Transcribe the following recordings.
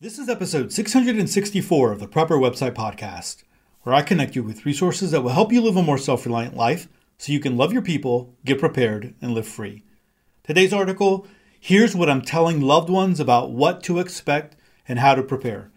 This is episode 664 of the Prepper Website Podcast, where I connect you with resources that will help you live a more self reliant life so you can love your people, get prepared, and live free. Today's article Here's what I'm telling loved ones about what to expect and how to prepare.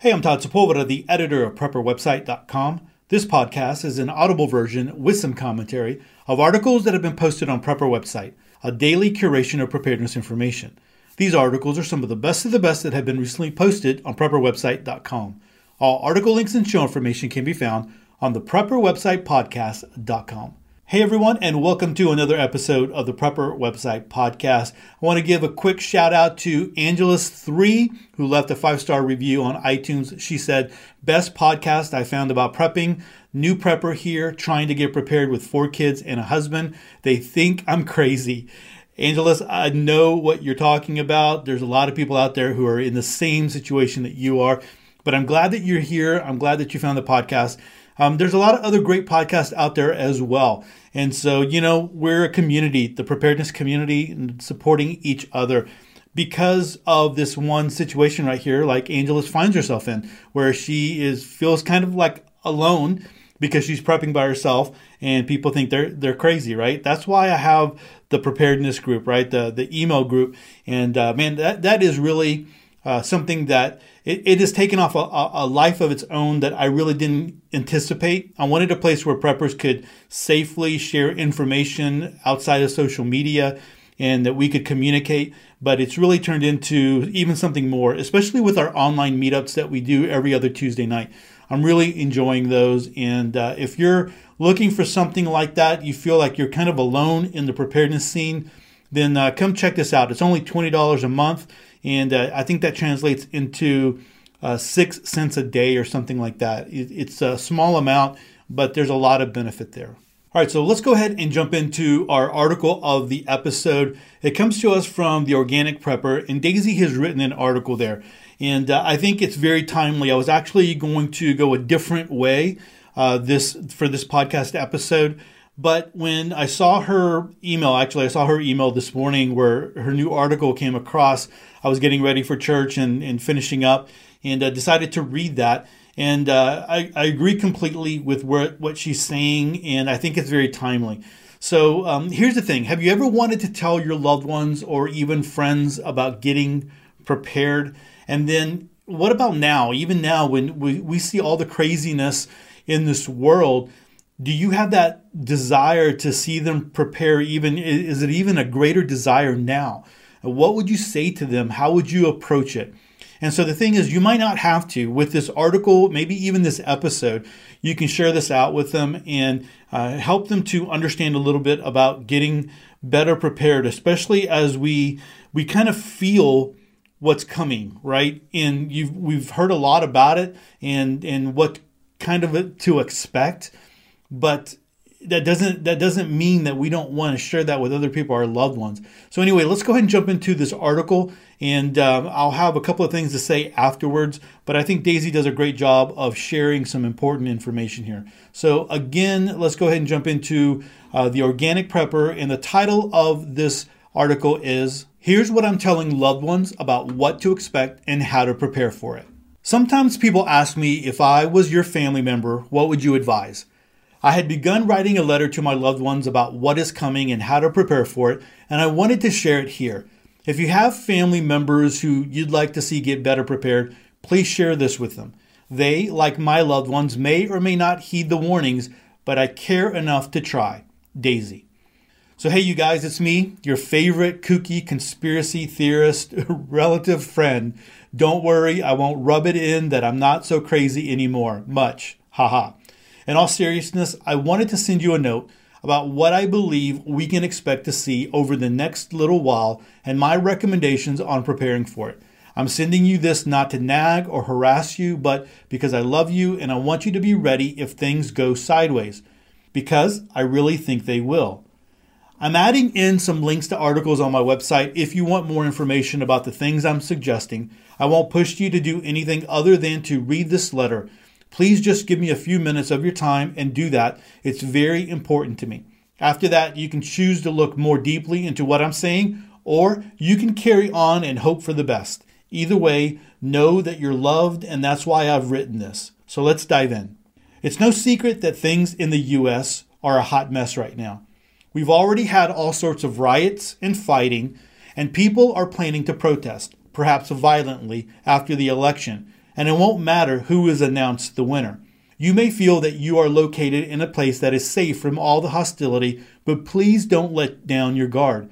Hey, I'm Todd Sepulveda, the editor of PrepperWebsite.com. This podcast is an audible version with some commentary of articles that have been posted on Prepper Website, a daily curation of preparedness information. These articles are some of the best of the best that have been recently posted on PrepperWebsite.com. All article links and show information can be found on the PrepperWebsitePodcast.com. Hey everyone, and welcome to another episode of the Prepper Website Podcast. I want to give a quick shout out to Angelus3, who left a five star review on iTunes. She said, Best podcast I found about prepping. New prepper here, trying to get prepared with four kids and a husband. They think I'm crazy. Angelus, I know what you're talking about. There's a lot of people out there who are in the same situation that you are, but I'm glad that you're here. I'm glad that you found the podcast. Um, there's a lot of other great podcasts out there as well. And so, you know, we're a community, the preparedness community, and supporting each other because of this one situation right here, like Angelus finds herself in, where she is feels kind of like alone because she's prepping by herself and people think they're they're crazy, right? That's why I have the preparedness group, right? The the email group, and uh, man, that that is really uh, something that it, it has taken off a, a, life of its own that I really didn't anticipate. I wanted a place where preppers could safely share information outside of social media and that we could communicate. But it's really turned into even something more, especially with our online meetups that we do every other Tuesday night. I'm really enjoying those. And uh, if you're looking for something like that, you feel like you're kind of alone in the preparedness scene, then uh, come check this out. It's only $20 a month. And uh, I think that translates into uh, six cents a day or something like that. It, it's a small amount, but there's a lot of benefit there. All right, so let's go ahead and jump into our article of the episode. It comes to us from the Organic Prepper, and Daisy has written an article there. And uh, I think it's very timely. I was actually going to go a different way uh, this for this podcast episode. But when I saw her email, actually, I saw her email this morning where her new article came across. I was getting ready for church and, and finishing up and uh, decided to read that. And uh, I, I, agree completely with where, what she's saying, and I think it's very timely. So um, here's the thing Have you ever wanted to tell your loved ones or even friends about getting prepared? And then what about now? Even now, when we, we see all the craziness in this world, do you have that desire to see them prepare even is it even a greater desire now? What would you say to them? How would you approach it? And so the thing is you might not have to. With this article maybe even this episode you can share this out with them and uh, help them to understand a little bit about getting better prepared especially as we we kind of feel what's coming, right? And you've we've heard a lot about it and and what kind of to expect, but that doesn't that doesn't mean that we don't want to share that with other people, our loved ones. So anyway, let's go ahead and jump into this article, and um, I'll have a couple of things to say afterwards. But I think Daisy does a great job of sharing some important information here. So again, let's go ahead and jump into uh, the organic prepper, and the title of this article is Here's what I'm telling loved ones about what to expect and how to prepare for it. Sometimes people ask me if I was your family member, what would you advise? I had begun writing a letter to my loved ones about what is coming and how to prepare for it, and I wanted to share it here. If you have family members who you'd like to see get better prepared, please share this with them. They, like my loved ones, may or may not heed the warnings, but I care enough to try. Daisy. So, hey, you guys, it's me, your favorite kooky conspiracy theorist relative friend. Don't worry, I won't rub it in that I'm not so crazy anymore. Much. Haha. In all seriousness, I wanted to send you a note about what I believe we can expect to see over the next little while and my recommendations on preparing for it. I'm sending you this not to nag or harass you, but because I love you and I want you to be ready if things go sideways. Because I really think they will. I'm adding in some links to articles on my website if you want more information about the things I'm suggesting. I won't push you to do anything other than to read this letter. Please just give me a few minutes of your time and do that. It's very important to me. After that, you can choose to look more deeply into what I'm saying, or you can carry on and hope for the best. Either way, know that you're loved, and that's why I've written this. So let's dive in. It's no secret that things in the US are a hot mess right now. We've already had all sorts of riots and fighting, and people are planning to protest, perhaps violently, after the election, and it won't matter who is announced the winner. You may feel that you are located in a place that is safe from all the hostility, but please don't let down your guard.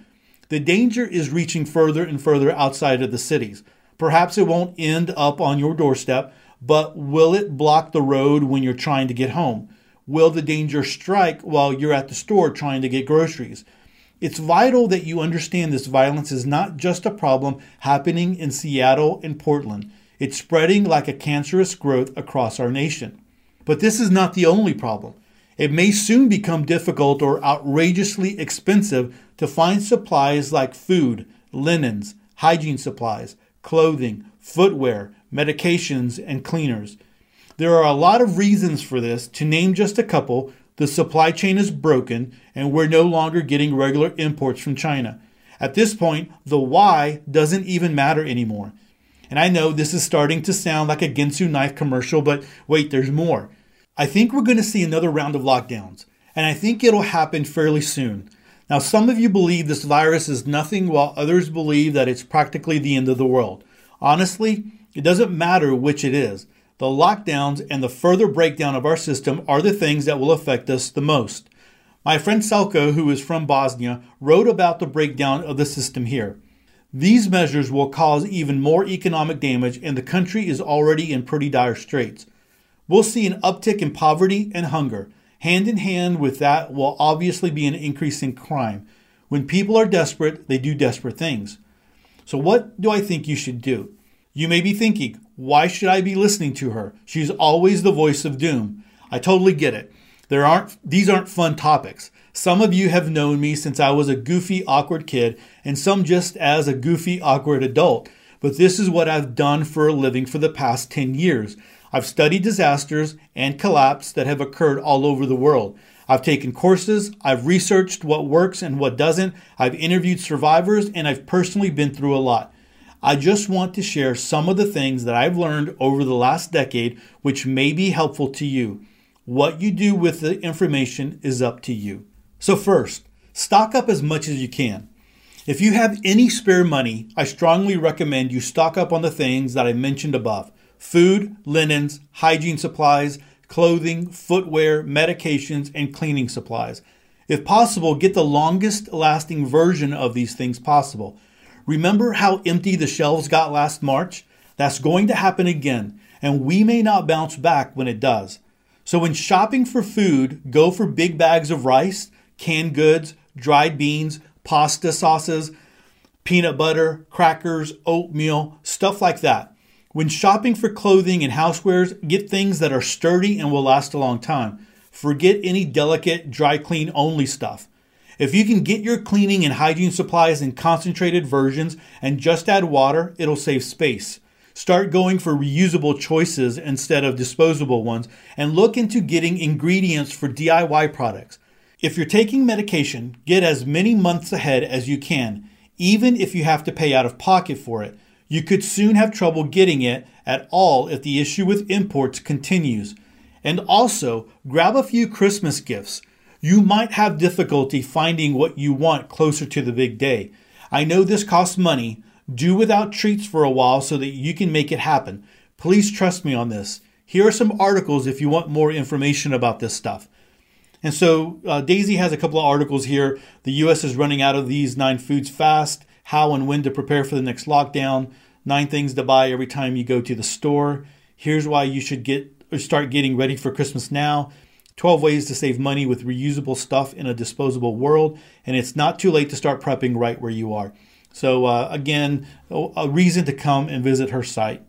The danger is reaching further and further outside of the cities. Perhaps it won't end up on your doorstep, but will it block the road when you're trying to get home? Will the danger strike while you're at the store trying to get groceries? It's vital that you understand this violence is not just a problem happening in Seattle and Portland. It's spreading like a cancerous growth across our nation. But this is not the only problem. It may soon become difficult or outrageously expensive to find supplies like food, linens, hygiene supplies, clothing, footwear, medications, and cleaners. There are a lot of reasons for this. To name just a couple, the supply chain is broken and we're no longer getting regular imports from China. At this point, the why doesn't even matter anymore. And I know this is starting to sound like a Ginsu knife commercial, but wait, there's more. I think we're going to see another round of lockdowns, and I think it'll happen fairly soon. Now, some of you believe this virus is nothing, while others believe that it's practically the end of the world. Honestly, it doesn't matter which it is. The lockdowns and the further breakdown of our system are the things that will affect us the most. My friend Selco, who is from Bosnia, wrote about the breakdown of the system here. These measures will cause even more economic damage, and the country is already in pretty dire straits. We'll see an uptick in poverty and hunger. Hand in hand with that will obviously be an increase in crime. When people are desperate, they do desperate things. So, what do I think you should do? You may be thinking, why should I be listening to her? She's always the voice of doom. I totally get it. There aren't these aren't fun topics. Some of you have known me since I was a goofy, awkward kid, and some just as a goofy, awkward adult. But this is what I've done for a living for the past 10 years. I've studied disasters and collapse that have occurred all over the world. I've taken courses, I've researched what works and what doesn't, I've interviewed survivors, and I've personally been through a lot. I just want to share some of the things that I've learned over the last decade which may be helpful to you. What you do with the information is up to you. So, first, stock up as much as you can. If you have any spare money, I strongly recommend you stock up on the things that I mentioned above food, linens, hygiene supplies, clothing, footwear, medications, and cleaning supplies. If possible, get the longest lasting version of these things possible. Remember how empty the shelves got last March? That's going to happen again, and we may not bounce back when it does. So, when shopping for food, go for big bags of rice, canned goods, dried beans, pasta sauces, peanut butter, crackers, oatmeal, stuff like that. When shopping for clothing and housewares, get things that are sturdy and will last a long time. Forget any delicate, dry clean only stuff. If you can get your cleaning and hygiene supplies in concentrated versions and just add water, it'll save space. Start going for reusable choices instead of disposable ones and look into getting ingredients for DIY products. If you're taking medication, get as many months ahead as you can, even if you have to pay out of pocket for it. You could soon have trouble getting it at all if the issue with imports continues. And also, grab a few Christmas gifts. You might have difficulty finding what you want closer to the big day. I know this costs money. Do without treats for a while so that you can make it happen. Please trust me on this. Here are some articles if you want more information about this stuff. And so uh, Daisy has a couple of articles here. The U.S. is running out of these nine foods fast, how and when to prepare for the next lockdown, nine things to buy every time you go to the store. Here's why you should get start getting ready for Christmas now. 12 ways to save money with reusable stuff in a disposable world. And it's not too late to start prepping right where you are. So, uh, again, a reason to come and visit her site.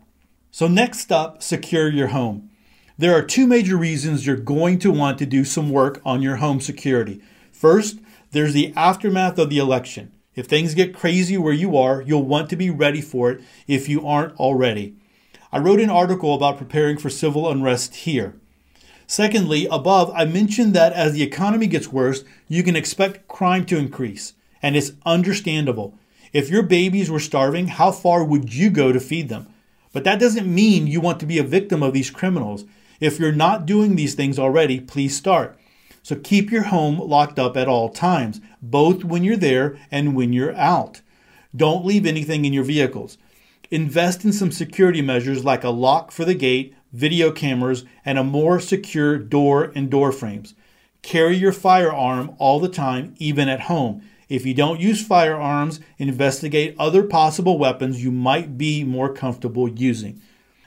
So, next up, secure your home. There are two major reasons you're going to want to do some work on your home security. First, there's the aftermath of the election. If things get crazy where you are, you'll want to be ready for it if you aren't already. I wrote an article about preparing for civil unrest here. Secondly, above, I mentioned that as the economy gets worse, you can expect crime to increase, and it's understandable. If your babies were starving, how far would you go to feed them? But that doesn't mean you want to be a victim of these criminals. If you're not doing these things already, please start. So keep your home locked up at all times, both when you're there and when you're out. Don't leave anything in your vehicles. Invest in some security measures like a lock for the gate, video cameras, and a more secure door and door frames. Carry your firearm all the time, even at home. If you don't use firearms, investigate other possible weapons you might be more comfortable using.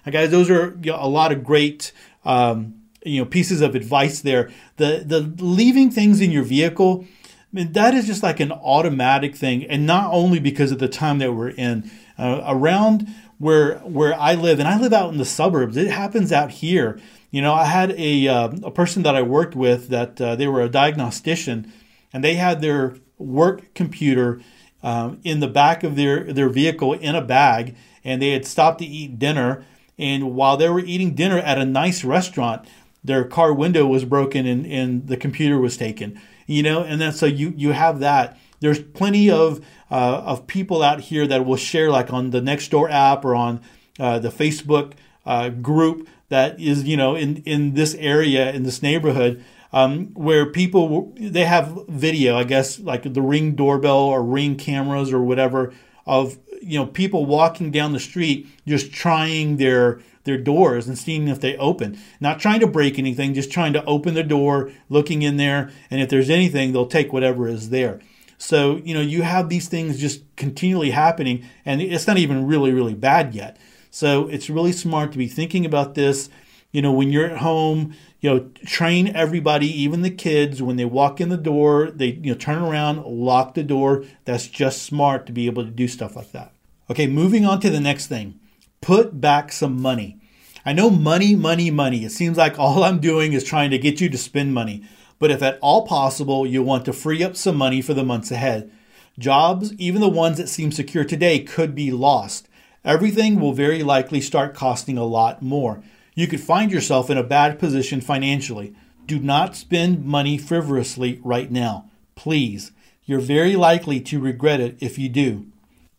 Now, guys, those are you know, a lot of great um, you know pieces of advice there. The the leaving things in your vehicle, I mean, that is just like an automatic thing, and not only because of the time that we're in. Uh, around where where I live, and I live out in the suburbs. It happens out here. You know, I had a uh, a person that I worked with that uh, they were a diagnostician, and they had their work computer um, in the back of their, their vehicle in a bag, and they had stopped to eat dinner. And while they were eating dinner at a nice restaurant, their car window was broken and, and the computer was taken. You know, and then so you you have that. There's plenty of uh, of people out here that will share, like on the Nextdoor app or on uh, the Facebook uh, group that is, you know, in in this area in this neighborhood um, where people they have video, I guess, like the ring doorbell or ring cameras or whatever of you know people walking down the street just trying their their doors and seeing if they open. Not trying to break anything, just trying to open the door, looking in there, and if there's anything, they'll take whatever is there. So, you know, you have these things just continually happening, and it's not even really, really bad yet. So, it's really smart to be thinking about this. You know, when you're at home, you know, train everybody, even the kids, when they walk in the door, they you know turn around, lock the door. That's just smart to be able to do stuff like that. Okay, moving on to the next thing. Put back some money. I know money, money, money. It seems like all I'm doing is trying to get you to spend money. But if at all possible, you'll want to free up some money for the months ahead. Jobs, even the ones that seem secure today, could be lost. Everything will very likely start costing a lot more you could find yourself in a bad position financially. Do not spend money frivolously right now. Please. You're very likely to regret it if you do.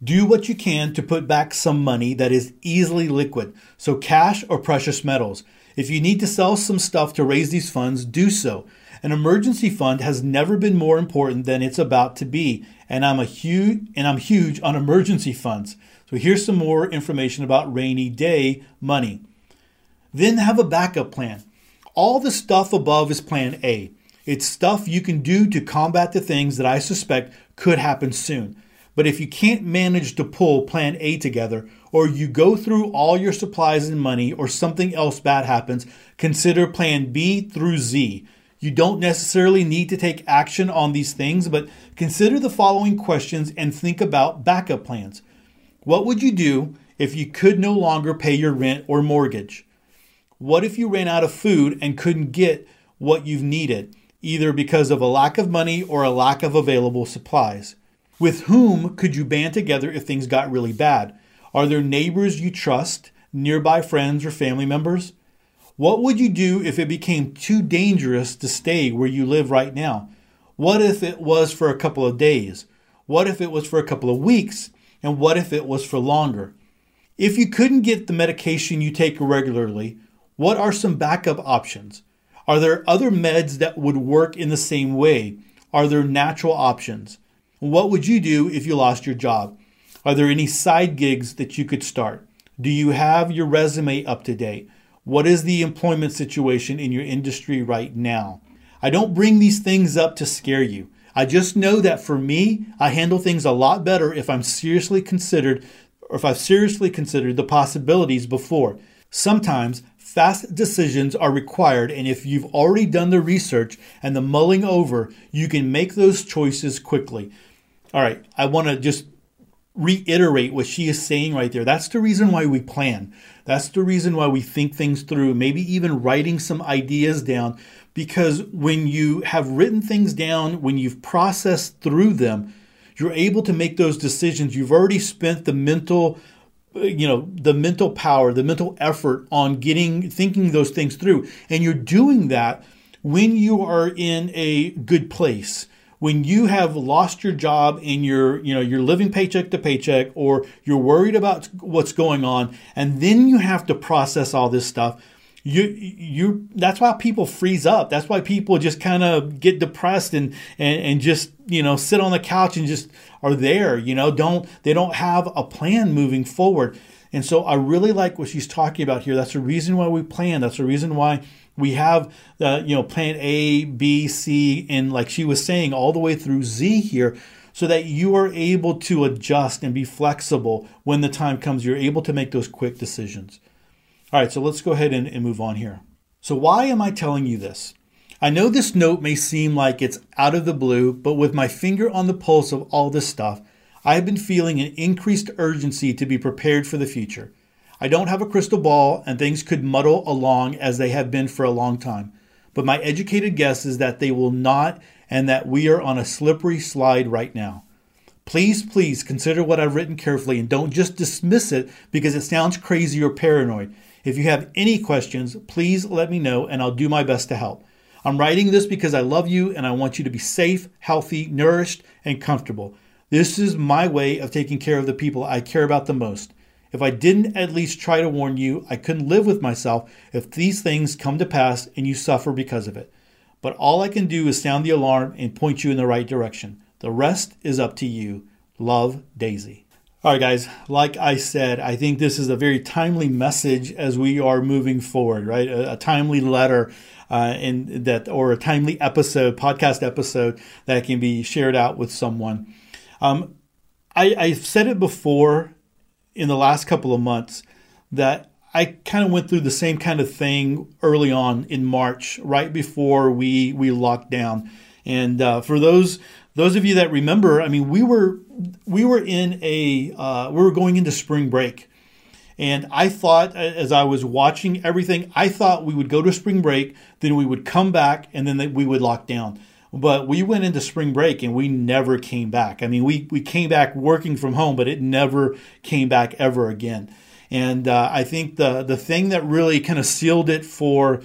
Do what you can to put back some money that is easily liquid, so cash or precious metals. If you need to sell some stuff to raise these funds, do so. An emergency fund has never been more important than it's about to be, and I'm a huge and I'm huge on emergency funds. So here's some more information about rainy day money. Then have a backup plan. All the stuff above is plan A. It's stuff you can do to combat the things that I suspect could happen soon. But if you can't manage to pull plan A together, or you go through all your supplies and money, or something else bad happens, consider plan B through Z. You don't necessarily need to take action on these things, but consider the following questions and think about backup plans. What would you do if you could no longer pay your rent or mortgage? What if you ran out of food and couldn't get what you've needed, either because of a lack of money or a lack of available supplies? With whom could you band together if things got really bad? Are there neighbors you trust, nearby friends or family members? What would you do if it became too dangerous to stay where you live right now? What if it was for a couple of days? What if it was for a couple of weeks? And what if it was for longer? If you couldn't get the medication you take regularly, what are some backup options? Are there other meds that would work in the same way? Are there natural options? What would you do if you lost your job? Are there any side gigs that you could start? Do you have your resume up to date? What is the employment situation in your industry right now? I don't bring these things up to scare you. I just know that for me, I handle things a lot better if I'm seriously considered or if I've seriously considered the possibilities before. Sometimes Fast decisions are required, and if you've already done the research and the mulling over, you can make those choices quickly. All right, I want to just reiterate what she is saying right there. That's the reason why we plan. That's the reason why we think things through, maybe even writing some ideas down. Because when you have written things down, when you've processed through them, you're able to make those decisions. You've already spent the mental uh, you know the mental power the mental effort on getting thinking those things through and you're doing that when you are in a good place when you have lost your job and you're you know you're living paycheck to paycheck or you're worried about what's going on and then you have to process all this stuff you you that's why people freeze up. That's why people just kind of get depressed and, and and just you know sit on the couch and just are there you know don't they don't have a plan moving forward. And so i really like what she's talking about here. That's the reason why we plan. That's the reason why we have uh, you know plan a b c and like she was saying all the way through z here so that you are able to adjust and be flexible when the time comes you're able to make those quick decisions all right, so let's go ahead and, and move on here. So, why am I telling you this? I know this note may seem like it's out of the blue, but with my finger on the pulse of all this stuff, I have been feeling an increased urgency to be prepared for the future. I don't have a crystal ball, and things could muddle along as they have been for a long time. But my educated guess is that they will not, and that we are on a slippery slide right now. Please, please consider what I've written carefully and don't just dismiss it because it sounds crazy or paranoid. If you have any questions, please let me know and I'll do my best to help. I'm writing this because I love you and I want you to be safe, healthy, nourished, and comfortable. This is my way of taking care of the people I care about the most. If I didn't at least try to warn you, I couldn't live with myself if these things come to pass and you suffer because of it. But all I can do is sound the alarm and point you in the right direction. The rest is up to you. Love, Daisy. All right, guys, like I said, I think this is a very timely message as we are moving forward, right? A, a timely letter uh, in that, or a timely episode, podcast episode that can be shared out with someone. Um, I, I've said it before in the last couple of months that I kind of went through the same kind of thing early on in March, right before we we locked down. And uh, for those those of you that remember, I mean, we were we were in a uh, we were going into spring break, and I thought as I was watching everything, I thought we would go to spring break, then we would come back, and then we would lock down. But we went into spring break and we never came back. I mean, we we came back working from home, but it never came back ever again. And uh, I think the the thing that really kind of sealed it for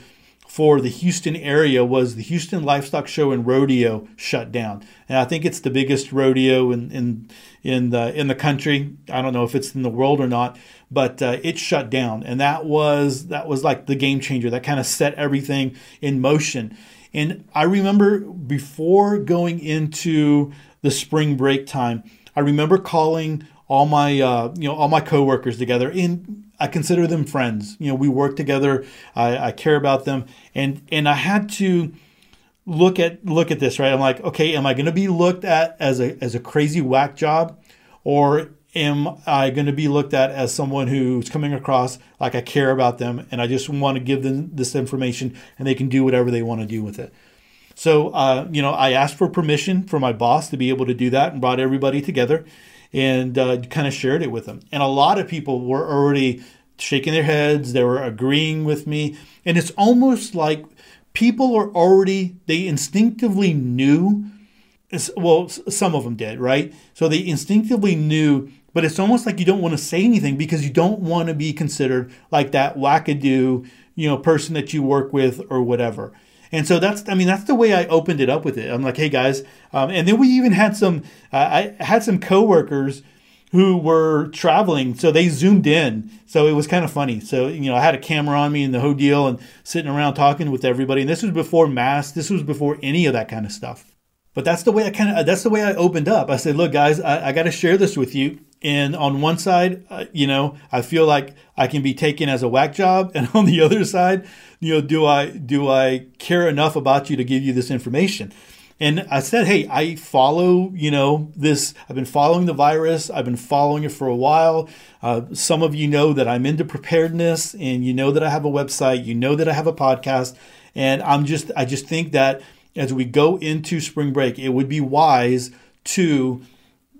for the Houston area was the Houston Livestock Show and Rodeo shut down. And I think it's the biggest rodeo in in in the in the country. I don't know if it's in the world or not, but uh, it shut down, and that was that was like the game changer. That kind of set everything in motion. And I remember before going into the spring break time, I remember calling all my uh, you know all my coworkers together and I consider them friends. You know, we work together. I, I care about them, and and I had to look at look at this right. I'm like, okay, am I going to be looked at as a as a crazy whack job, or am I going to be looked at as someone who's coming across like I care about them and I just want to give them this information and they can do whatever they want to do with it. So, uh, you know, I asked for permission from my boss to be able to do that and brought everybody together and uh, kind of shared it with them. And a lot of people were already shaking their heads, they were agreeing with me. And it's almost like people are already, they instinctively knew. Well, some of them did, right? So they instinctively knew, but it's almost like you don't want to say anything because you don't want to be considered like that wackadoo, you know, person that you work with or whatever. And so that's, I mean, that's the way I opened it up with it. I'm like, hey guys, um, and then we even had some, uh, I had some coworkers who were traveling, so they zoomed in. So it was kind of funny. So you know, I had a camera on me and the whole deal, and sitting around talking with everybody. And this was before masks. This was before any of that kind of stuff. But that's the way I kind of that's the way I opened up. I said, look, guys, I, I got to share this with you. And on one side, uh, you know, I feel like I can be taken as a whack job, and on the other side, you know, do I do I care enough about you to give you this information? And I said, hey, I follow, you know, this. I've been following the virus. I've been following it for a while. Uh, some of you know that I'm into preparedness, and you know that I have a website. You know that I have a podcast, and I'm just, I just think that as we go into spring break, it would be wise to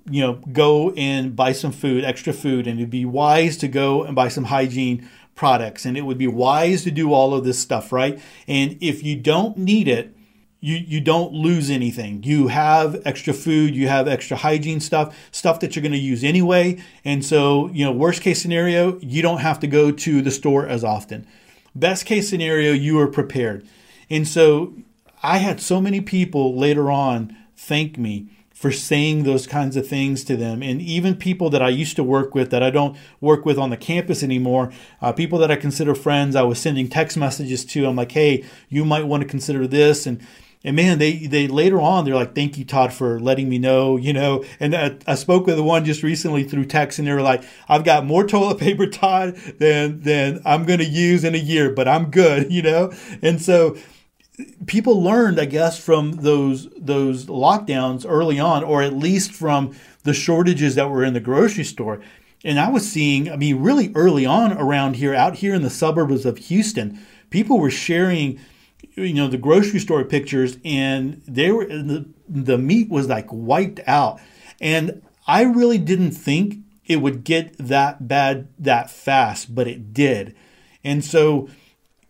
you know, go and buy some food, extra food, and it'd be wise to go and buy some hygiene products. And it would be wise to do all of this stuff, right? And if you don't need it, you, you don't lose anything. You have extra food, you have extra hygiene stuff, stuff that you're going to use anyway. And so, you know, worst case scenario, you don't have to go to the store as often. Best case scenario, you are prepared. And so I had so many people later on thank me for saying those kinds of things to them. And even people that I used to work with that I don't work with on the campus anymore, uh, people that I consider friends, I was sending text messages to. I'm like, hey, you might want to consider this. And and man, they they later on they're like, "Thank you, Todd, for letting me know." You know, and I, I spoke with the one just recently through text, and they were like, "I've got more toilet paper, Todd, than than I'm going to use in a year, but I'm good." You know, and so people learned, I guess, from those those lockdowns early on, or at least from the shortages that were in the grocery store. And I was seeing, I mean, really early on around here, out here in the suburbs of Houston, people were sharing, you know, the grocery store pictures, and they were the the meat was like wiped out, and I really didn't think it would get that bad that fast, but it did, and so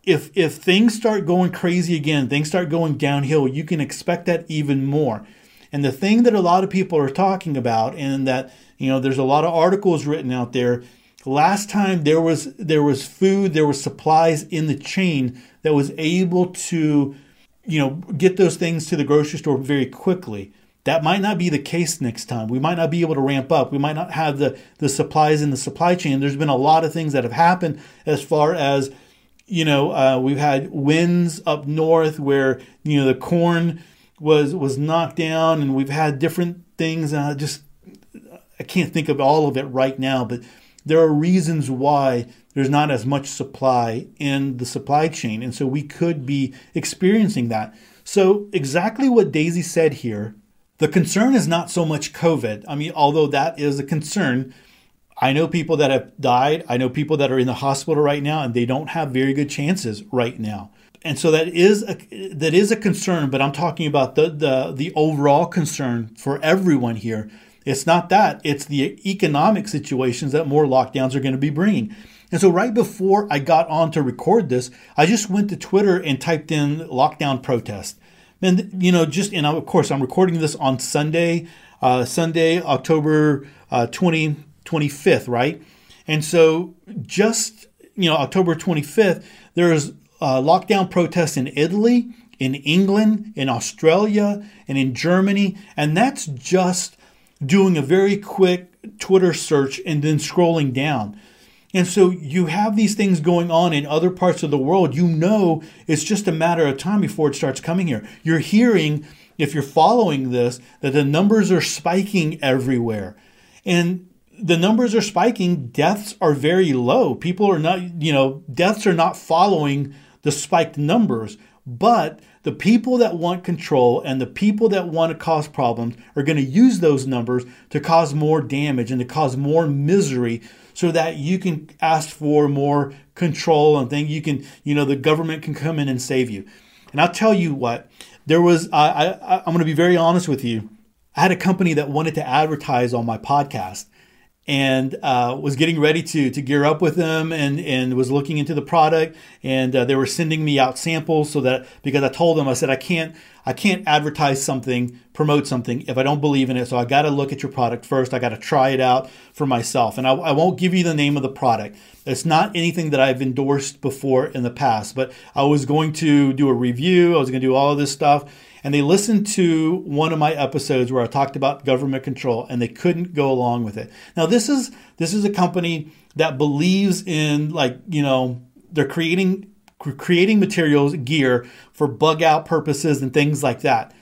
if if things start going crazy again, things start going downhill, you can expect that even more. And the thing that a lot of people are talking about, and that you know, there's a lot of articles written out there. Last time there was there was food, there was supplies in the chain that was able to, you know, get those things to the grocery store very quickly. That might not be the case next time. We might not be able to ramp up. We might not have the the supplies in the supply chain. There's been a lot of things that have happened as far as you know, uh, we've had winds up north where you know the corn was was knocked down, and we've had different things. Uh, just I can't think of all of it right now, but there are reasons why there's not as much supply in the supply chain, and so we could be experiencing that. So exactly what Daisy said here. The concern is not so much COVID. I mean, although that is a concern, I know people that have died. I know people that are in the hospital right now and they don't have very good chances right now. And so that is a, that is a concern, but I'm talking about the, the the overall concern for everyone here. It's not that, it's the economic situations that more lockdowns are going to be bringing. And so right before I got on to record this, I just went to Twitter and typed in lockdown protest. And you know, just and of course I'm recording this on Sunday, uh, Sunday, October uh, 20 25th, right? And so just, you know, October 25th, there's uh, lockdown protests in Italy, in England, in Australia, and in Germany. And that's just doing a very quick Twitter search and then scrolling down. And so you have these things going on in other parts of the world. You know it's just a matter of time before it starts coming here. You're hearing, if you're following this, that the numbers are spiking everywhere. And the numbers are spiking. Deaths are very low. People are not, you know, deaths are not following the spiked numbers. But the people that want control and the people that want to cause problems are going to use those numbers to cause more damage and to cause more misery so that you can ask for more control and think you can, you know, the government can come in and save you. And I'll tell you what, there was, I, I, I'm going to be very honest with you. I had a company that wanted to advertise on my podcast and uh, was getting ready to to gear up with them and and was looking into the product. And uh, they were sending me out samples so that because I told them I said I can't I can't advertise something promote something if I don't believe in it. So I got to look at your product first. I got to try it out for myself. And I, I won't give you the name of the product. It's not anything that I've endorsed before in the past but I was going to do a review. I was going to do all of this stuff and they listened to one of my episodes where I talked about government control and they couldn't go along with it. Now this is this is a company that believes in like, you know, they're creating creating materials, gear for bug out purposes and things like that.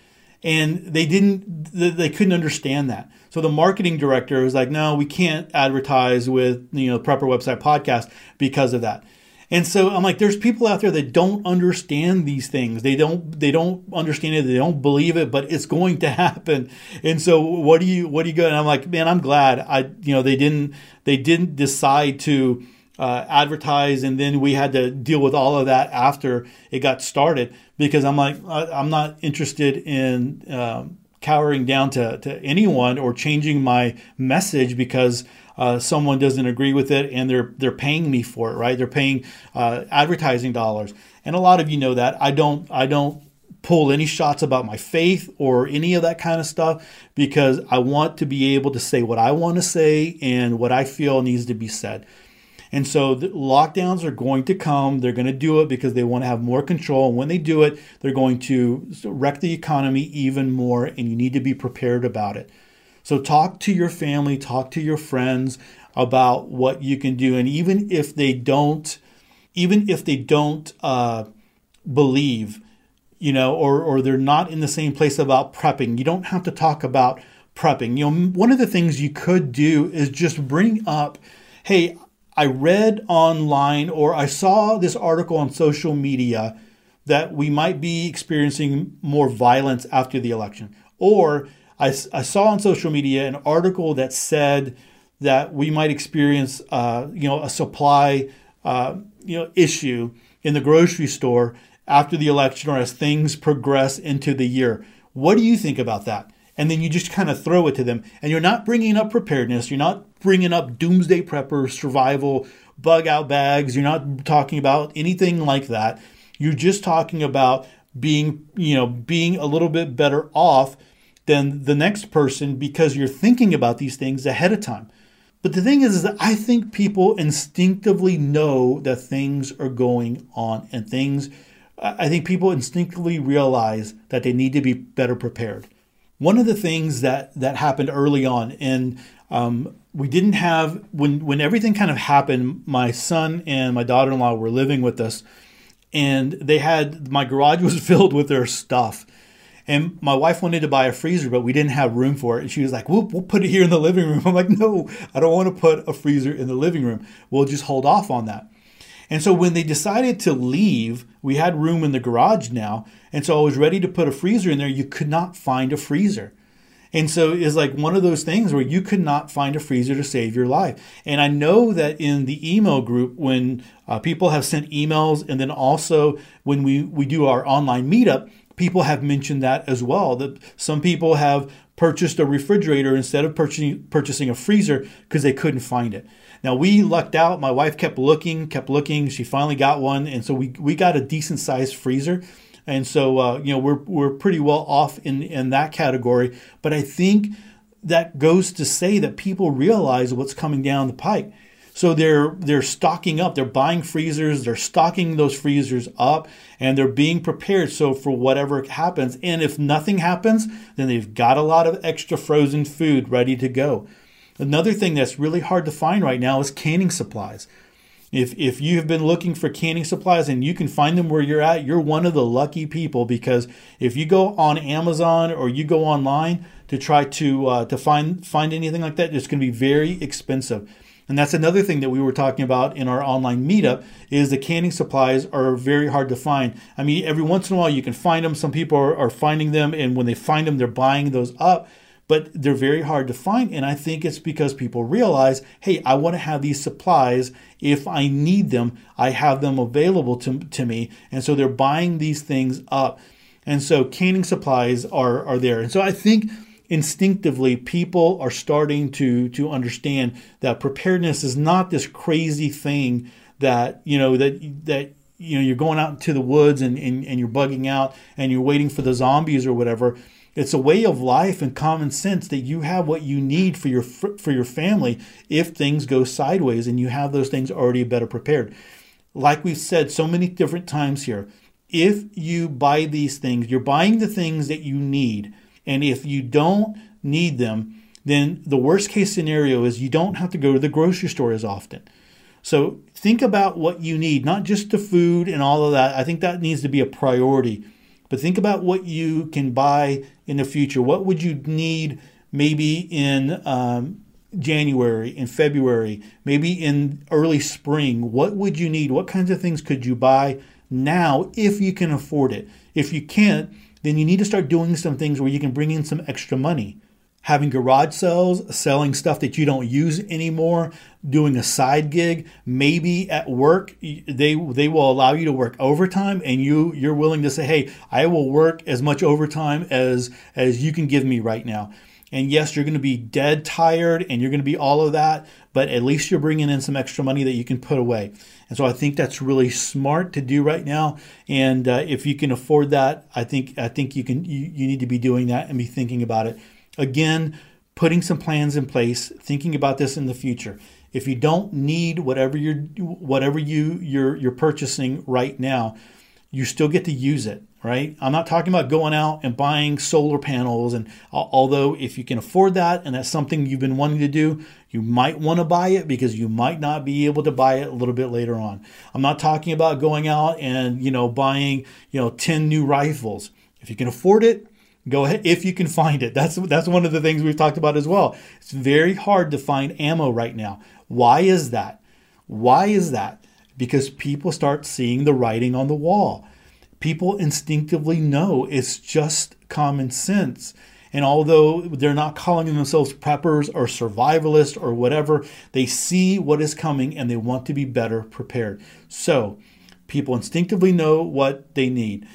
And they didn't they couldn't understand that. So the marketing director was like, "No, we can't advertise with, you know, Prepper website podcast because of that." And so I'm like, there's people out there that don't understand these things. They don't they don't understand it. They don't believe it, but it's going to happen. And so what do you what do you go? And I'm like, man, I'm glad I you know they didn't they didn't decide to uh, advertise, and then we had to deal with all of that after it got started because I'm like I'm not interested in. Um, cowering down to, to anyone or changing my message because uh, someone doesn't agree with it and they're they're paying me for it, right? They're paying uh, advertising dollars, and a lot of you know that. I don't I don't pull any shots about my faith or any of that kind of stuff because I want to be able to say what I want to say and what I feel needs to be said. And so the lockdowns are going to come. They're going to do it because they want to have more control. And when they do it, they're going to wreck the economy even more. And you need to be prepared about it. So talk to your family, talk to your friends about what you can do. And even if they don't, even if they don't uh, believe, you know, or, or they're not in the same place about prepping, you don't have to talk about prepping. You know, one of the things you could do is just bring up, hey, I read online or I saw this article on social media that we might be experiencing more violence after the election. Or I, I saw on social media an article that said that we might experience, uh, you know, a supply, uh, you know, issue in the grocery store after the election or as things progress into the year. What do you think about that? and then you just kind of throw it to them. And you're not bringing up preparedness. You're not bringing up doomsday prepper, survival, bug out bags. You're not talking about anything like that. You're just talking about being, you know, being a little bit better off than the next person because you're thinking about these things ahead of time. But the thing is, is that I think people instinctively know that things are going on and things, I think people instinctively realize that they need to be better prepared. One of the things that that happened early on, and um, we didn't have when when everything kind of happened. My son and my daughter-in-law were living with us, and they had my garage was filled with their stuff. And my wife wanted to buy a freezer, but we didn't have room for it. And she was like, we'll, we'll put it here in the living room. I'm like, no, I don't want to put a freezer in the living room. We'll just hold off on that. And so when they decided to leave, we had room in the garage now. And so I was ready to put a freezer in there. You could not find a freezer. And so it's like one of those things where you could not find a freezer to save your life. And I know that in the email group, when uh, people have sent emails, and then also when we, we do our online meetup, people have mentioned that as well. That some people have purchased a refrigerator instead of purchasing, purchasing a freezer because they couldn't find it. Now we lucked out. My wife kept looking, kept looking. She finally got one, and so we we got a decent sized freezer. And so uh, you know we're we're pretty well off in in that category. But I think that goes to say that people realize what's coming down the pike. So they're they're stocking up. They're buying freezers. They're stocking those freezers up, and they're being prepared. So for whatever happens, and if nothing happens, then they've got a lot of extra frozen food ready to go. Another thing that's really hard to find right now is canning supplies. If, if you have been looking for canning supplies and you can find them where you're at, you're one of the lucky people because if you go on Amazon or you go online to try to uh, to find find anything like that, it's going to be very expensive. And that's another thing that we were talking about in our online meetup is the canning supplies are very hard to find. I mean, every once in a while you can find them. Some people are, are finding them, and when they find them, they're buying those up but they're very hard to find. And I think it's because people realize, hey, I want to have these supplies. If I need them, I have them available to, to me. And so they're buying these things up. And so canning supplies are, are there. And so I think instinctively people are starting to, to understand that preparedness is not this crazy thing that, you know, that, that you know, you're going out into the woods and, and, and you're bugging out and you're waiting for the zombies or whatever it's a way of life and common sense that you have what you need for your for your family if things go sideways and you have those things already better prepared. Like we've said so many different times here, if you buy these things, you're buying the things that you need. And if you don't need them, then the worst case scenario is you don't have to go to the grocery store as often. So think about what you need, not just the food and all of that. I think that needs to be a priority but think about what you can buy in the future. What would you need maybe in um, January, in February, maybe in early spring? What would you need? What kinds of things could you buy now if you can afford it? If you can't, then you need to start doing some things where you can bring in some extra money having garage sales, selling stuff that you don't use anymore, doing a side gig, maybe at work they they will allow you to work overtime and you you're willing to say, "Hey, I will work as much overtime as as you can give me right now." And yes, you're going to be dead tired and you're going to be all of that, but at least you're bringing in some extra money that you can put away. And so I think that's really smart to do right now. And uh, if you can afford that, I think I think you can you, you need to be doing that and be thinking about it Again, putting some plans in place, thinking about this in the future. If you don't need whatever you're whatever you you're you're purchasing right now, you still get to use it, right? I'm not talking about going out and buying solar panels. And although if you can afford that and that's something you've been wanting to do, you might want to buy it because you might not be able to buy it a little bit later on. I'm not talking about going out and, you know, buying, you know, 10 new rifles. If you can afford it, go ahead if you can find it. That's that's one of the things we've talked about as well. It's very hard to find ammo right now. Why is that? Why is that? Because people start seeing the writing on the wall. People instinctively know it's just common sense. And although they're not calling themselves preppers or survivalists or whatever, they see what is coming and they want to be better prepared. So people instinctively know what they need.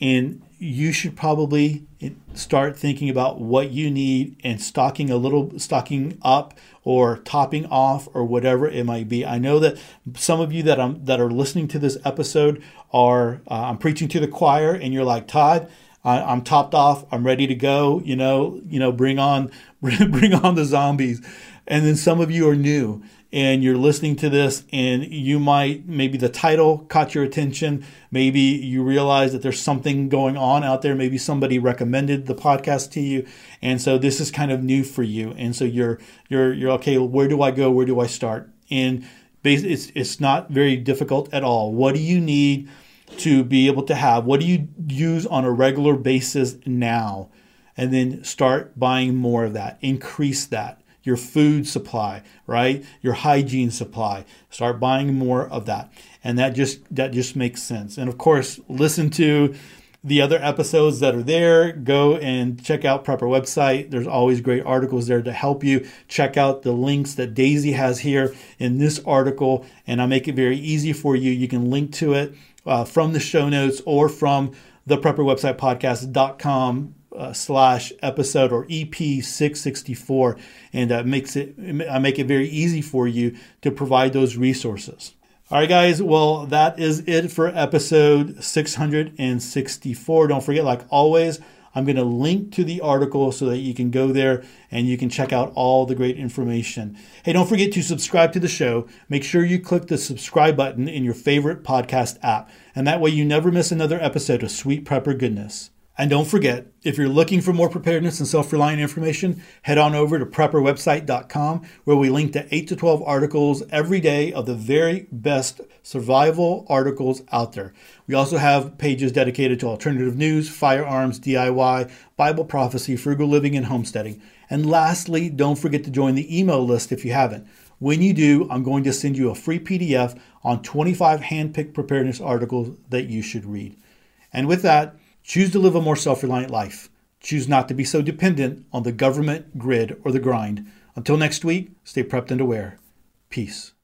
And you should probably start thinking about what you need and stocking a little stocking up or topping off or whatever it might be. I know that some of you that I'm that are listening to this episode are uh, I'm preaching to the choir and you're like Todd I, am topped off. I'm ready to go. You know, you know, bring on, bring on the zombies. And then some of you are new and you're listening to this and you might maybe the title caught your attention. Maybe you realize that there's something going on out there. Maybe somebody recommended the podcast to you. And so this is kind of new for you. And so you're you're you're okay where do i go? Where do i start? And it's it's not very difficult at all. What do you need to be able to have? What do you use on a regular basis now? And then start buying more of that. Increase that your food supply, right? Your hygiene supply. Start buying more of that. And that just that just makes sense. And of course, listen to the other episodes that are there. Go and check out Prepper website. There's always great articles there to help you. Check out the links that Daisy has here in this article, and I make it very easy for you. You can link to it uh, from the show notes or from the Prepper website podcast.com uh, slash episode or EP 664, and that makes it I make it very easy for you to provide those resources. All right, guys. Well, that is it for episode 664. Don't forget, like always, I'm going to link to the article so that you can go there and you can check out all the great information. Hey, don't forget to subscribe to the show. Make sure you click the subscribe button in your favorite podcast app, and that way you never miss another episode of Sweet Prepper Goodness. And don't forget, if you're looking for more preparedness and self reliant information, head on over to prepperwebsite.com where we link to 8 to 12 articles every day of the very best survival articles out there. We also have pages dedicated to alternative news, firearms, DIY, Bible prophecy, frugal living, and homesteading. And lastly, don't forget to join the email list if you haven't. When you do, I'm going to send you a free PDF on 25 handpicked preparedness articles that you should read. And with that, Choose to live a more self reliant life. Choose not to be so dependent on the government, grid, or the grind. Until next week, stay prepped and aware. Peace.